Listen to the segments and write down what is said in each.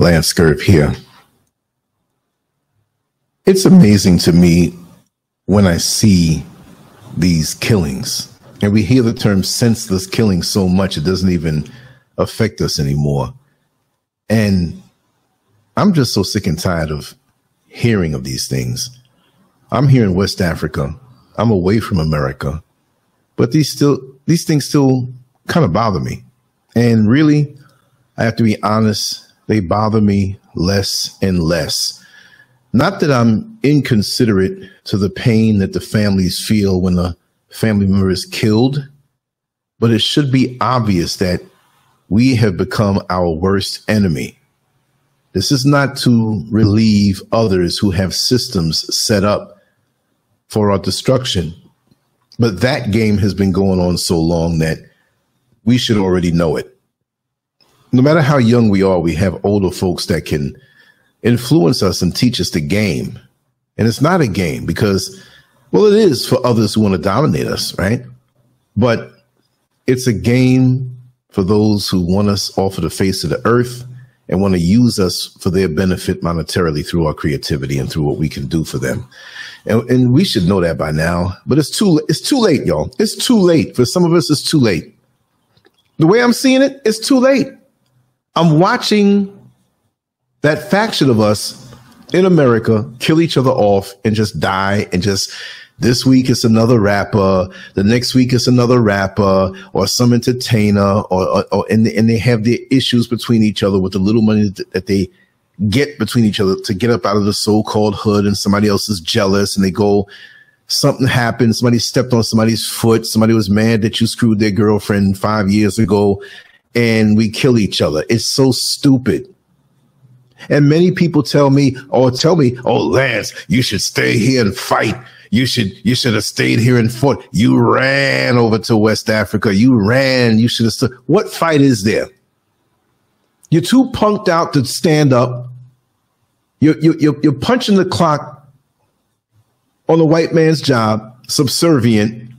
Lance Scurv here. It's amazing to me when I see these killings, and we hear the term senseless killing so much it doesn't even affect us anymore. And I'm just so sick and tired of hearing of these things. I'm here in West Africa. I'm away from America, but these still these things still kind of bother me. And really, I have to be honest, they bother me less and less. Not that I'm inconsiderate to the pain that the families feel when a family member is killed, but it should be obvious that we have become our worst enemy. This is not to relieve others who have systems set up for our destruction. But that game has been going on so long that we should already know it. No matter how young we are, we have older folks that can influence us and teach us the game. And it's not a game because, well, it is for others who want to dominate us, right? But it's a game for those who want us off of the face of the earth and want to use us for their benefit monetarily through our creativity and through what we can do for them. And, and we should know that by now, but it's too, it's too late, y'all. It's too late. For some of us, it's too late. The way I'm seeing it, it's too late. I'm watching that faction of us in America kill each other off and just die and just this week it's another rapper. The next week it's another rapper or some entertainer or, or, or and, and they have their issues between each other with the little money that they get between each other to get up out of the so-called hood and somebody else is jealous and they go, something happened. Somebody stepped on somebody's foot. Somebody was mad that you screwed their girlfriend five years ago and we kill each other. It's so stupid. And many people tell me, or tell me, oh, Lance, you should stay here and fight. You should, you should have stayed here and fought. You ran over to West Africa. You ran. You should have stood. What fight is there? You're too punked out to stand up. You're, you're, you're punching the clock on the white man's job, subservient.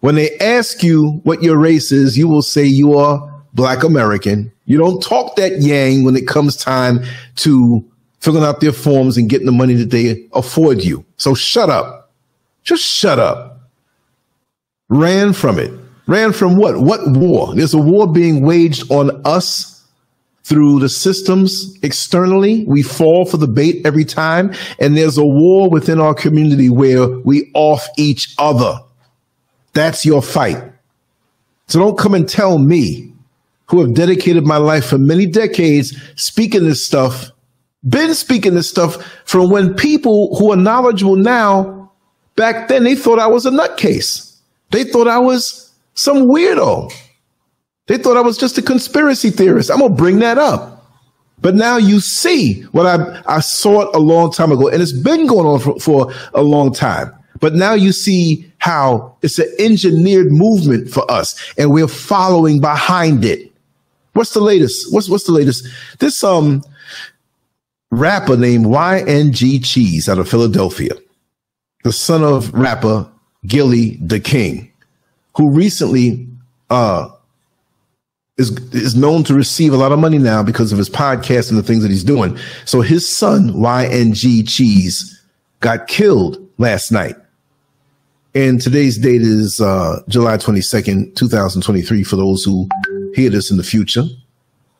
When they ask you what your race is, you will say you are black American. You don't talk that yang when it comes time to filling out their forms and getting the money that they afford you. So shut up. Just shut up. Ran from it. Ran from what? What war? There's a war being waged on us through the systems externally. We fall for the bait every time. And there's a war within our community where we off each other. That's your fight. So don't come and tell me who have dedicated my life for many decades speaking this stuff, been speaking this stuff from when people who are knowledgeable now, back then, they thought I was a nutcase. They thought I was some weirdo. They thought I was just a conspiracy theorist. I'm going to bring that up. But now you see what I, I saw it a long time ago, and it's been going on for, for a long time. But now you see how it's an engineered movement for us, and we're following behind it. What's the latest? What's what's the latest? This um rapper named YNG Cheese out of Philadelphia, the son of rapper Gillie Da Kid, who recently uh is is known to receive a lot of money now because of his podcast and the things that he's doing. So his son YNG Cheese got killed last night. And today's date is uh, July 22nd, 2023, for those who hear this in the future.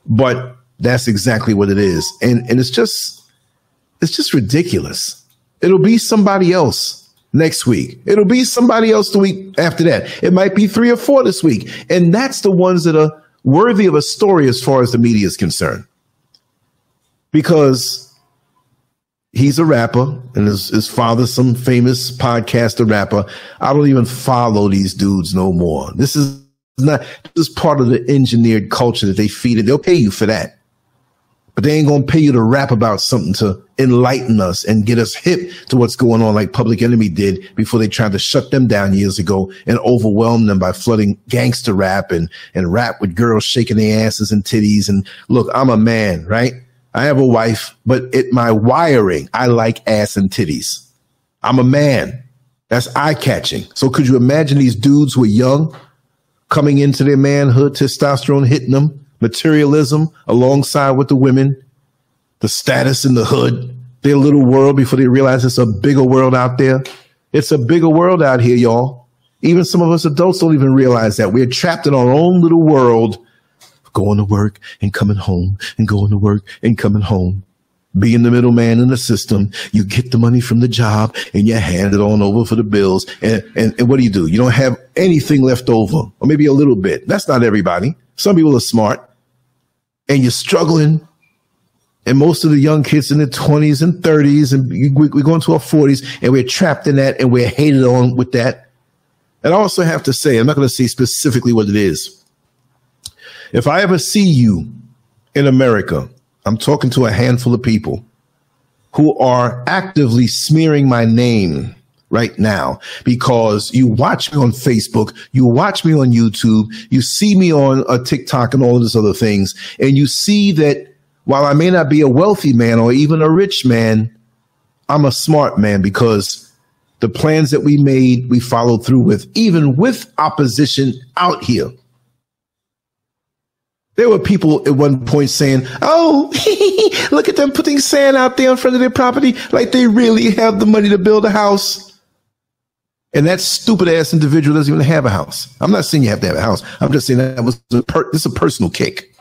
But that's exactly what it is. And and it's just it's just ridiculous. It'll be somebody else next week. It'll be somebody else the week after that. It might be three or four this week. And that's the ones that are worthy of a story as far as the media is concerned. Because he's a rapper and his, his father's some famous podcaster rapper. I don't even follow these dudes no more. This is not, this is part of the engineered culture that they feed it. They'll pay you for that. But they ain't gonna pay you to rap about something to enlighten us and get us hip to what's going on, like Public Enemy did before they tried to shut them down years ago and overwhelm them by flooding gangster rap and and rap with girls shaking their asses and titties. And look, I'm a man, right? I have a wife, but it my wiring, I like ass and titties. I'm a man. That's eye catching. So could you imagine these dudes who are young coming into their manhood, testosterone hitting them, materialism alongside with the women, the status in the hood, their little world before they realize it's a bigger world out there. It's a bigger world out here, y'all. Even some of us adults don't even realize that we're trapped in our own little world, going to work and coming home and going to work and coming home. Being the middleman in the system, you get the money from the job and you hand it on over for the bills. And, and, and what do you do? You don't have anything left over, or maybe a little bit. That's not everybody. Some people are smart and you're struggling. And most of the young kids in their 20s and 30s, and we're going to our 40s, and we're trapped in that and we're hated on with that. And I also have to say, I'm not going to say specifically what it is. If I ever see you in America, I'm talking to a handful of people who are actively smearing my name right now because you watch me on Facebook, you watch me on YouTube, you see me on a TikTok and all of these other things, and you see that while I may not be a wealthy man or even a rich man, I'm a smart man because the plans that we made, we followed through with, even with opposition out here. There were people at one point saying, Oh, look at them putting sand out there in front of their property like they really have the money to build a house. And that stupid ass individual doesn't even have a house. I'm not saying you have to have a house. I'm just saying that was a per- this is a personal kick.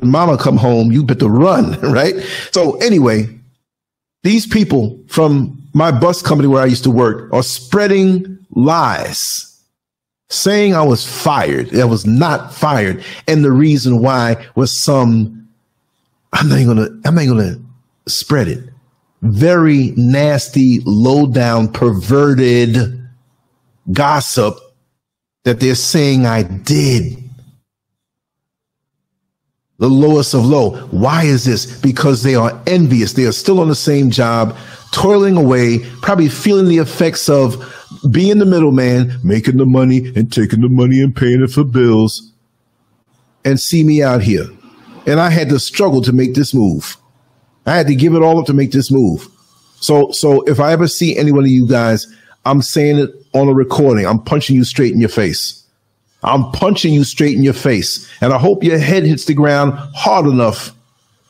Mama come home, you better run, right? So anyway, these people from my bus company where I used to work are spreading lies, saying I was fired. I was not fired. And the reason why was some, I'm not even gonna, I'm not gonna spread it very nasty, low down, perverted gossip that they're saying I did. The lowest of low. Why is this? Because they are envious. They are still on the same job, toiling away, probably feeling the effects of being the middleman, making the money and taking the money and paying it for bills, and see me out here. And I had to struggle to make this move. I had to give it all up to make this move. So, so if I ever see any one of you guys, I'm saying it on a recording. I'm punching you straight in your face. I'm punching you straight in your face. And I hope your head hits the ground hard enough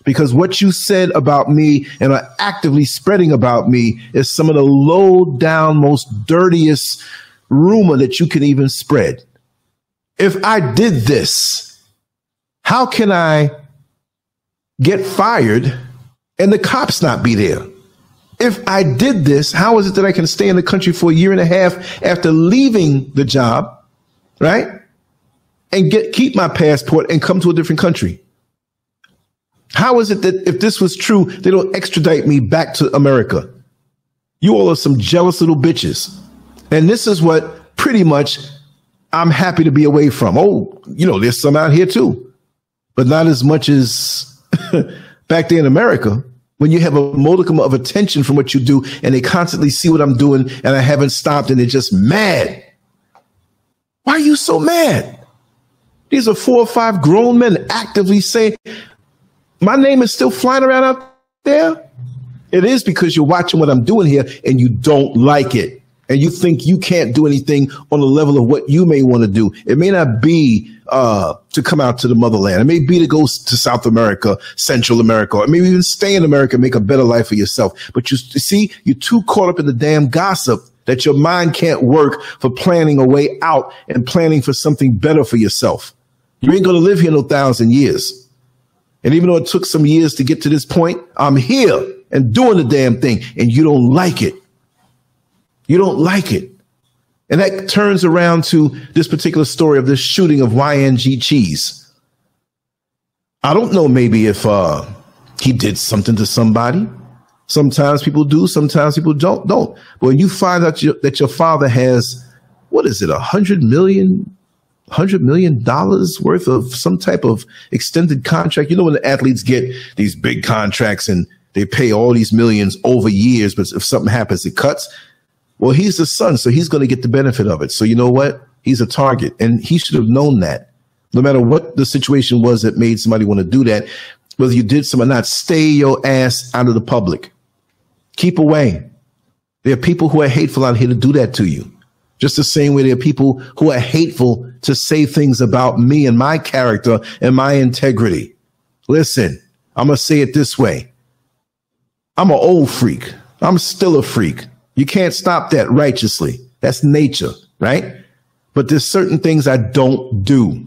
because what you said about me and are actively spreading about me is some of the low down, most dirtiest rumor that you can even spread. If I did this, how can I get fired and the cops not be there. If I did this, how is it that I can stay in the country for a year and a half after leaving the job, right? And get keep my passport and come to a different country? How is it that if this was true, they don't extradite me back to America? You all are some jealous little bitches. And this is what pretty much I'm happy to be away from. Oh, you know, there's some out here too, but not as much as back there in America, when you have a modicum of attention from what you do and they constantly see what I'm doing and I haven't stopped and they're just mad. Why are you so mad? These are four or five grown men actively saying, my name is still flying around out there. It is because you're watching what I'm doing here and you don't like it. And you think you can't do anything on the level of what you may want to do. It may not be uh, to come out to the motherland. It may be to go to South America, Central America, or maybe even stay in America and make a better life for yourself. But you, you see, you're too caught up in the damn gossip that your mind can't work for planning a way out and planning for something better for yourself. You ain't going to live here no thousand years. And even though it took some years to get to this point, I'm here and doing the damn thing and you don't like it. You don't like it. And that turns around to this particular story of this shooting of YNG Cheese. I don't know maybe if uh, he did something to somebody. Sometimes people do, sometimes people don't. Don't. But when you find out that your father has, what is it, a hundred million, hundred million dollars worth of some type of extended contract. You know when the athletes get these big contracts and they pay all these millions over years, but if something happens, it cuts. Well, he's the son, so he's going to get the benefit of it. So you know what? He's a target, and he should have known that. No matter what the situation was that made somebody want to do that, whether you did some or not, stay your ass out of the public. Keep away. There are people who are hateful out here to do that to you. Just the same way there are people who are hateful to say things about me and my character and my integrity. Listen, I'm going to say it this way I'm an old freak. I'm still a freak. You can't stop that righteously. That's nature, right? But there's certain things I don't do.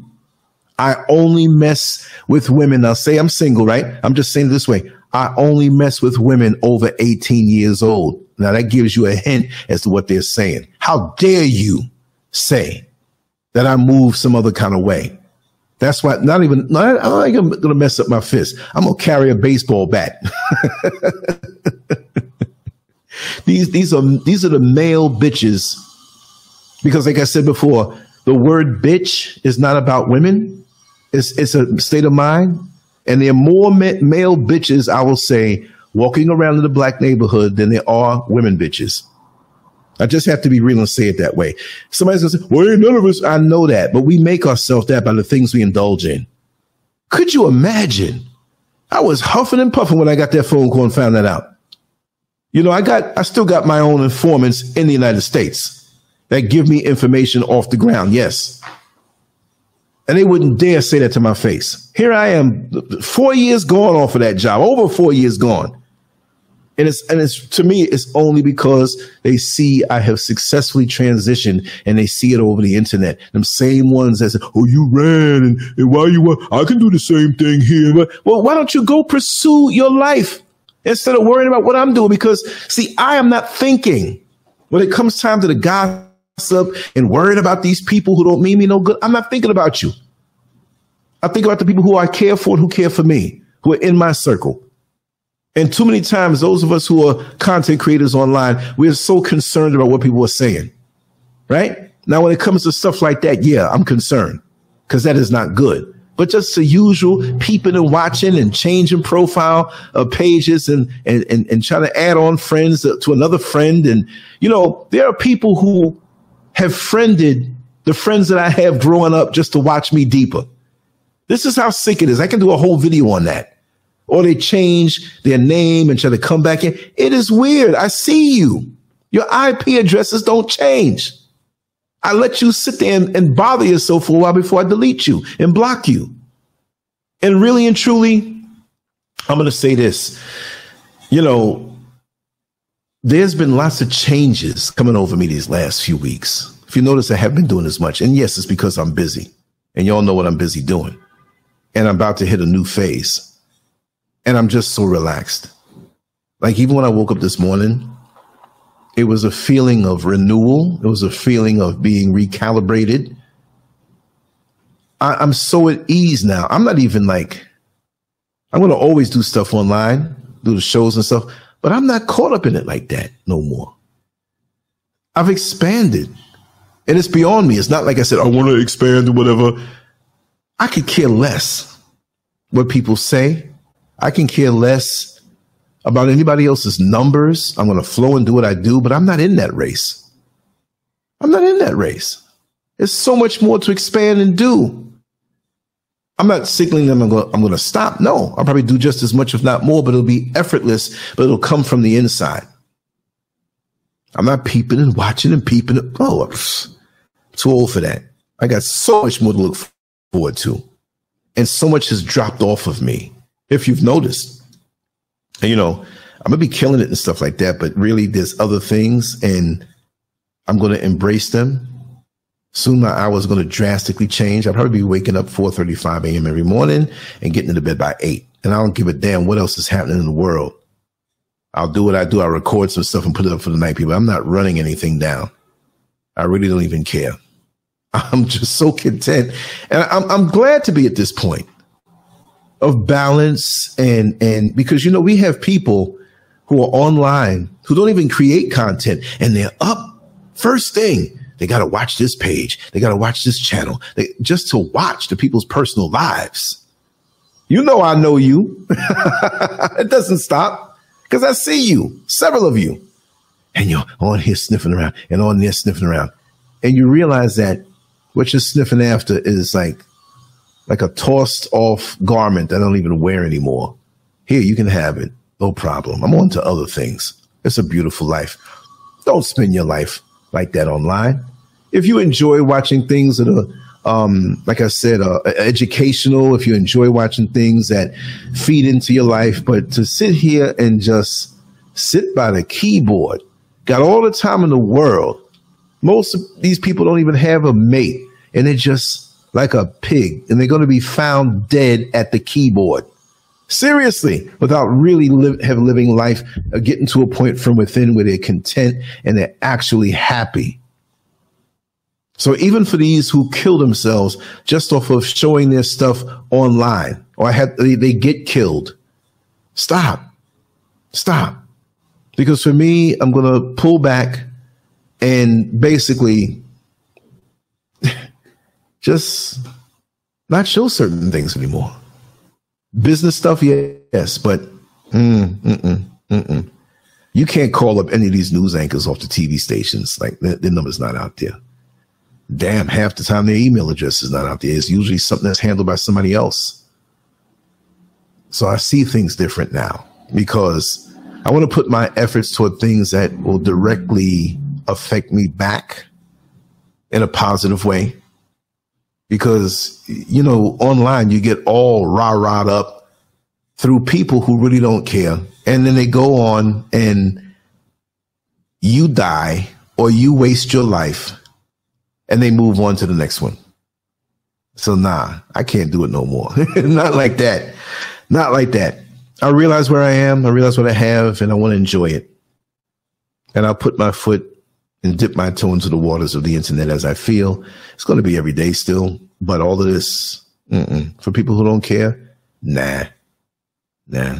I only mess with women. I'll say I'm single, right? I'm just saying this way. I only mess with women over 18 years old. Now that gives you a hint as to what they're saying. How dare you say that I move some other kind of way? That's why not even not, I'm not gonna mess up my fist. I'm gonna carry a baseball bat. these these are these are the male bitches because like I said before, the word bitch is not about women. It's it's a state of mind. And there are more male bitches, I will say, walking around in the black neighborhood than there are women bitches. I just have to be real and say it that way. Somebody's gonna say, well, none of us, I know that, but we make ourselves that by the things we indulge in. Could you imagine? I was huffing and puffing when I got that phone call and found that out. You know, I got, I still got my own informants in the United States that give me information off the ground. Yes. And they wouldn't dare say that to my face. Here I am, four years gone off of that job, over four years gone. And it's and it's to me, it's only because they see I have successfully transitioned and they see it over the internet. Them same ones that say, Oh, you ran and, and why you want I can do the same thing here. But well, why don't you go pursue your life instead of worrying about what I'm doing? Because see, I am not thinking when it comes time to the gossip and worrying about these people who don't mean me no good. I'm not thinking about you. I think about the people who I care for and who care for me, who are in my circle. And too many times, those of us who are content creators online, we're so concerned about what people are saying, right? Now, when it comes to stuff like that, yeah, I'm concerned because that is not good. But just the usual peeping and watching and changing profile of pages and, and, and, and trying to add on friends to another friend. And, you know, there are people who have friended the friends that I have growing up just to watch me deeper. This is how sick it is. I can do a whole video on that or they change their name and try to come back in. It is weird. I see you. Your IP addresses don't change. I let you sit there and, and bother yourself for a while before I delete you and block you. And really and truly, I'm going to say this. You know, there's been lots of changes coming over me these last few weeks. If you notice, I haven't been doing as much. And yes, it's because I'm busy. And y'all know what I'm busy doing. And I'm about to hit a new phase and I'm just so relaxed. Like even when I woke up this morning, it was a feeling of renewal. It was a feeling of being recalibrated. I, am so at ease now. I'm not even like, I'm going to always do stuff online, do the shows and stuff, but I'm not caught up in it like that no more. I've expanded and it's beyond me. It's not like I said, I want to expand or whatever. I could care less what people say. I can care less about anybody else's numbers. I'm going to flow and do what I do, but I'm not in that race. I'm not in that race. There's so much more to expand and do. I'm not signaling them I'm going, I'm going to stop. No, I'll probably do just as much, if not more, but it'll be effortless, but it'll come from the inside. I'm not peeping and watching and peeping. Oh, I'm too old for that. I got so much more to look forward to. And so much has dropped off of me if you've noticed. And, you know, I'm gonna be killing it and stuff like that, but really there's other things and I'm gonna embrace them. Soon my hours gonna drastically change. I'll probably be waking up 4:35 a.m. every morning and getting into bed by eight. And I don't give a damn what else is happening in the world. I'll do what I do. I'll record some stuff and put it up for the night people. I'm not running anything down. I really don't even care. I'm just so content. And I'm, I'm glad to be at this point of balance and and because you know we have people who are online who don't even create content and they're up first thing. They got to watch this page. They got to watch this channel. They, just to watch the people's personal lives. You know i know you. It doesn't stop because i see you several of you. And you're on here sniffing around and on there sniffing around. And you realize that what you're sniffing after is like like a tossed off garment that I don't even wear anymore. Here, you can have it. No problem. I'm on to other things. It's a beautiful life. Don't spend your life like that online. If you enjoy watching things that are um, like I said, uh, educational if you enjoy watching things that feed into your life. But to sit here and just sit by the keyboard, got all the time in the world. Most of these people don't even have a mate, and they're just like a pig, and they're going to be found dead at the keyboard. Seriously, without really live, have living life, uh, getting to a point from within where they're content and they're actually happy. So even for these who kill themselves just off of showing their stuff online or had they, they get killed, stop, stop. Because for me, I'm going to pull back and basically just not show certain things anymore. Business stuff, yes, but mm, mm-mm, mm-mm. you can't call up any of these news anchors off the TV stations. Like their, their number's not out there. Damn, half the time their email address is not out there. It's usually something that's handled by somebody else. So I see things different now because I want to put my efforts toward things that will directly affect me back in a positive way because you know online you get all rah rah up through people who really don't care. And then they go on and you die or you waste your life and they move on to the next one. So nah i can't do it no more. Not like that. Not like that. I realize where i am. I realize what i have and i want to enjoy it. And i'll put my foot and dip my toe into the waters of the internet as I feel. It's going to be every day still, but all of this for people who don't care, nah, nah.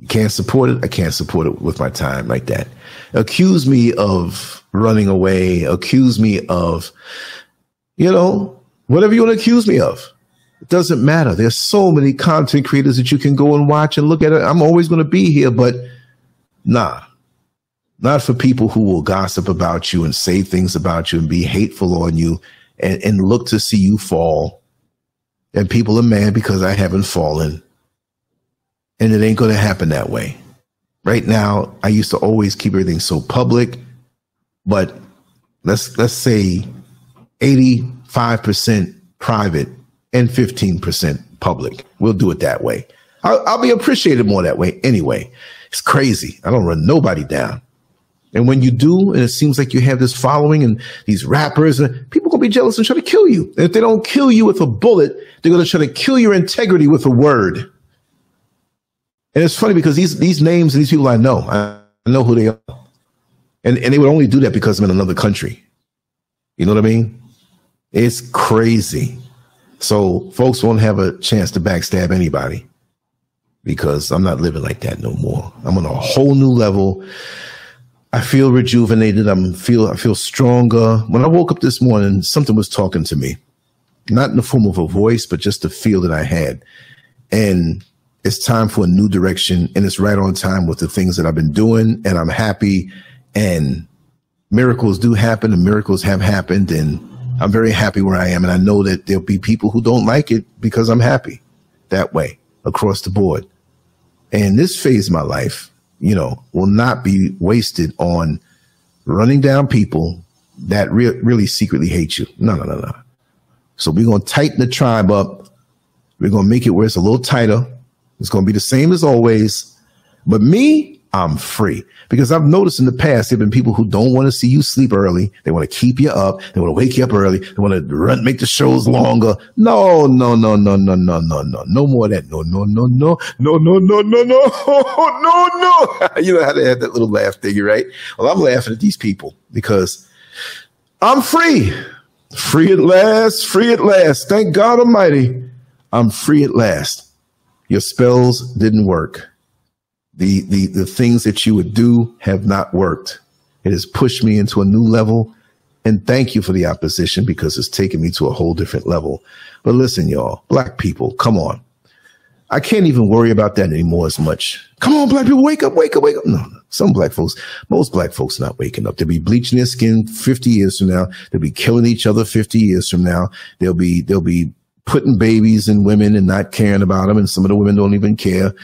You can't support it. I can't support it with my time like that. Accuse me of running away. Accuse me of, you know, whatever you want to accuse me of. It doesn't matter. There's so many content creators that you can go and watch and look at it. I'm always going to be here, but nah, not for people who will gossip about you and say things about you and be hateful on you and, and look to see you fall. And people are mad because I haven't fallen. And it ain't going to happen that way. Right now, I used to always keep everything so public, but let's let's say 85% private and 15% public. We'll do it that way. I'll, I'll be appreciated more that way anyway. It's crazy. I don't run nobody down. And when you do, and it seems like you have this following and these rappers, and people gonna be jealous and try to kill you. And if they don't kill you with a bullet, they're gonna try to kill your integrity with a word. And it's funny because these these names and these people I know, I know who they are. And and they would only do that because I'm in another country. You know what I mean? It's crazy. So folks won't have a chance to backstab anybody because I'm not living like that no more. I'm on a whole new level. I feel rejuvenated. I'm feel I feel stronger. When I woke up this morning, something was talking to me, not in the form of a voice, but just the feel that I had. And it's time for a new direction, and it's right on time with the things that I've been doing, and I'm happy. And miracles do happen, and miracles have happened, and I'm very happy where I am. And I know that there'll be people who don't like it because I'm happy that way across the board. And this phase of my life, you know, will not be wasted on running down people that re- really secretly hate you. No, no, no, no. So we're going to tighten the tribe up. We're going to make it where it's a little tighter. It's going to be the same as always. But me, I'm free. Because I've noticed in the past, there have been people who don't want to see you sleep early. They want to keep you up. They want to wake you up early. They want to run, make the shows longer. No, no, no, no, no, no, no, no. No more of that. No, no, no, no, no, no, no, no, no, no, no. You know how they have that little laugh thing, right? Well, I'm laughing at these people because I'm free. Free at last. Free at last. Thank God Almighty. I'm free at last. Your spells didn't work the, the, the things that you would do have not worked. It has pushed me into a new level. And thank you for the opposition because it's taken me to a whole different level. But listen, y'all, black people, come on. I can't even worry about that anymore as much. Come on, black people, wake up, wake up, wake up. No, no. Some black folks, most black folks not waking up. They'll be bleaching their skin 50 years from now. They'll be killing each other 50 years from now. They'll be, they'll be putting babies and women and not caring about them. And some of the women don't even care.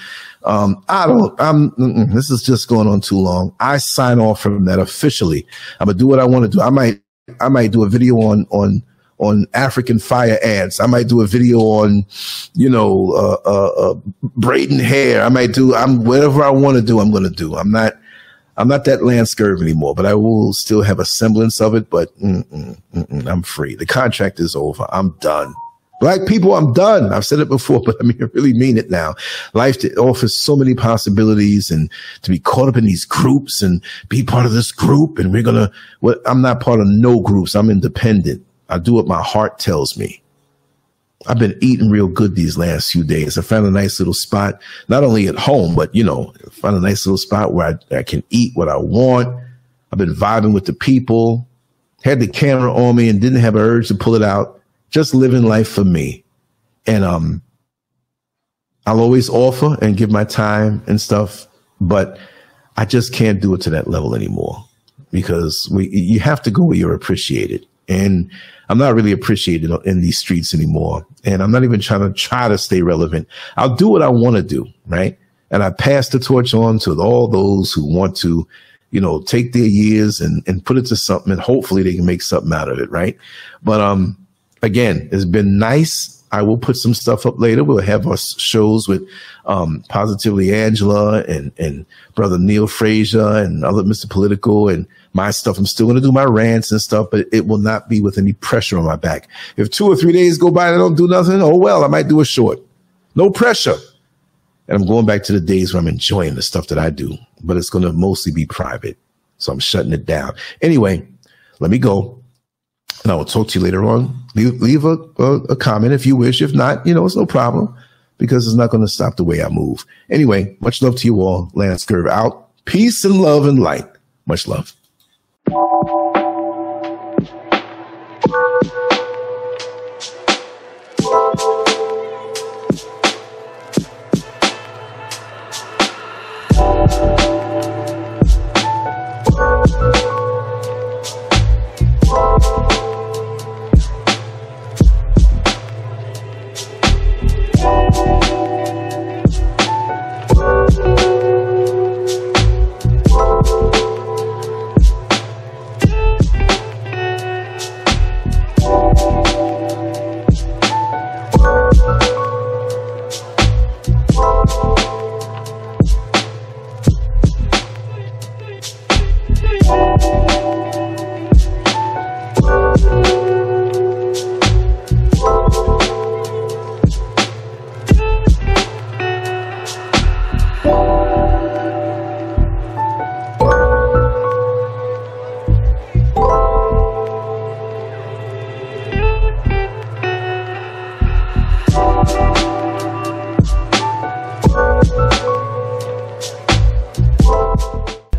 Um, I don't, I'm, this is just going on too long. I sign off from that officially. I'm gonna do what I want to do. I might, I might do a video on, on, on African fire ants. I might do a video on, you know, uh, uh, uh, braiding hair. I might do, I'm whatever I want to do, I'm going to do. I'm not, I'm not that Lance Scurv anymore, but I will still have a semblance of it. But mm-mm, mm-mm, I'm free. The contract is over. I'm done. Black people, I'm done. I've said it before, but I mean, I really mean it now. Life offers so many possibilities and to be caught up in these groups and be part of this group. And we're going to, well, I'm not part of no groups. I'm independent. I do what my heart tells me. I've been eating real good these last few days. I found a nice little spot, not only at home, but you know, find a nice little spot where I, I can eat what I want. I've been vibing with the people, had the camera on me and didn't have an urge to pull it out just living life for me. And um, I'll always offer and give my time and stuff, but I just can't do it to that level anymore because we you have to go where you're appreciated. And I'm not really appreciated in these streets anymore. And I'm not even trying to try to stay relevant. I'll do what I want to do, right? And I pass the torch on to all those who want to, you know, take their years and, and put it to something and hopefully they can make something out of it, right? But um again, it's been nice. I will put some stuff up later. We'll have our shows with um, Positively Angela and and brother Neil Frazier and other Mr. Political and my stuff. I'm still going to do my rants and stuff, but it will not be with any pressure on my back. If two or three days go by and I don't do nothing, oh well, I might do a short. No pressure. And I'm going back to the days where I'm enjoying the stuff that I do, but it's going to mostly be private. So I'm shutting it down. Anyway, let me go and I will talk to you later on. Leave, leave a, a, a comment if you wish. If not, you know, it's no problem because it's not going to stop the way I move. Anyway, much love to you all. Lance Scurv out. Peace and love and light. Much love.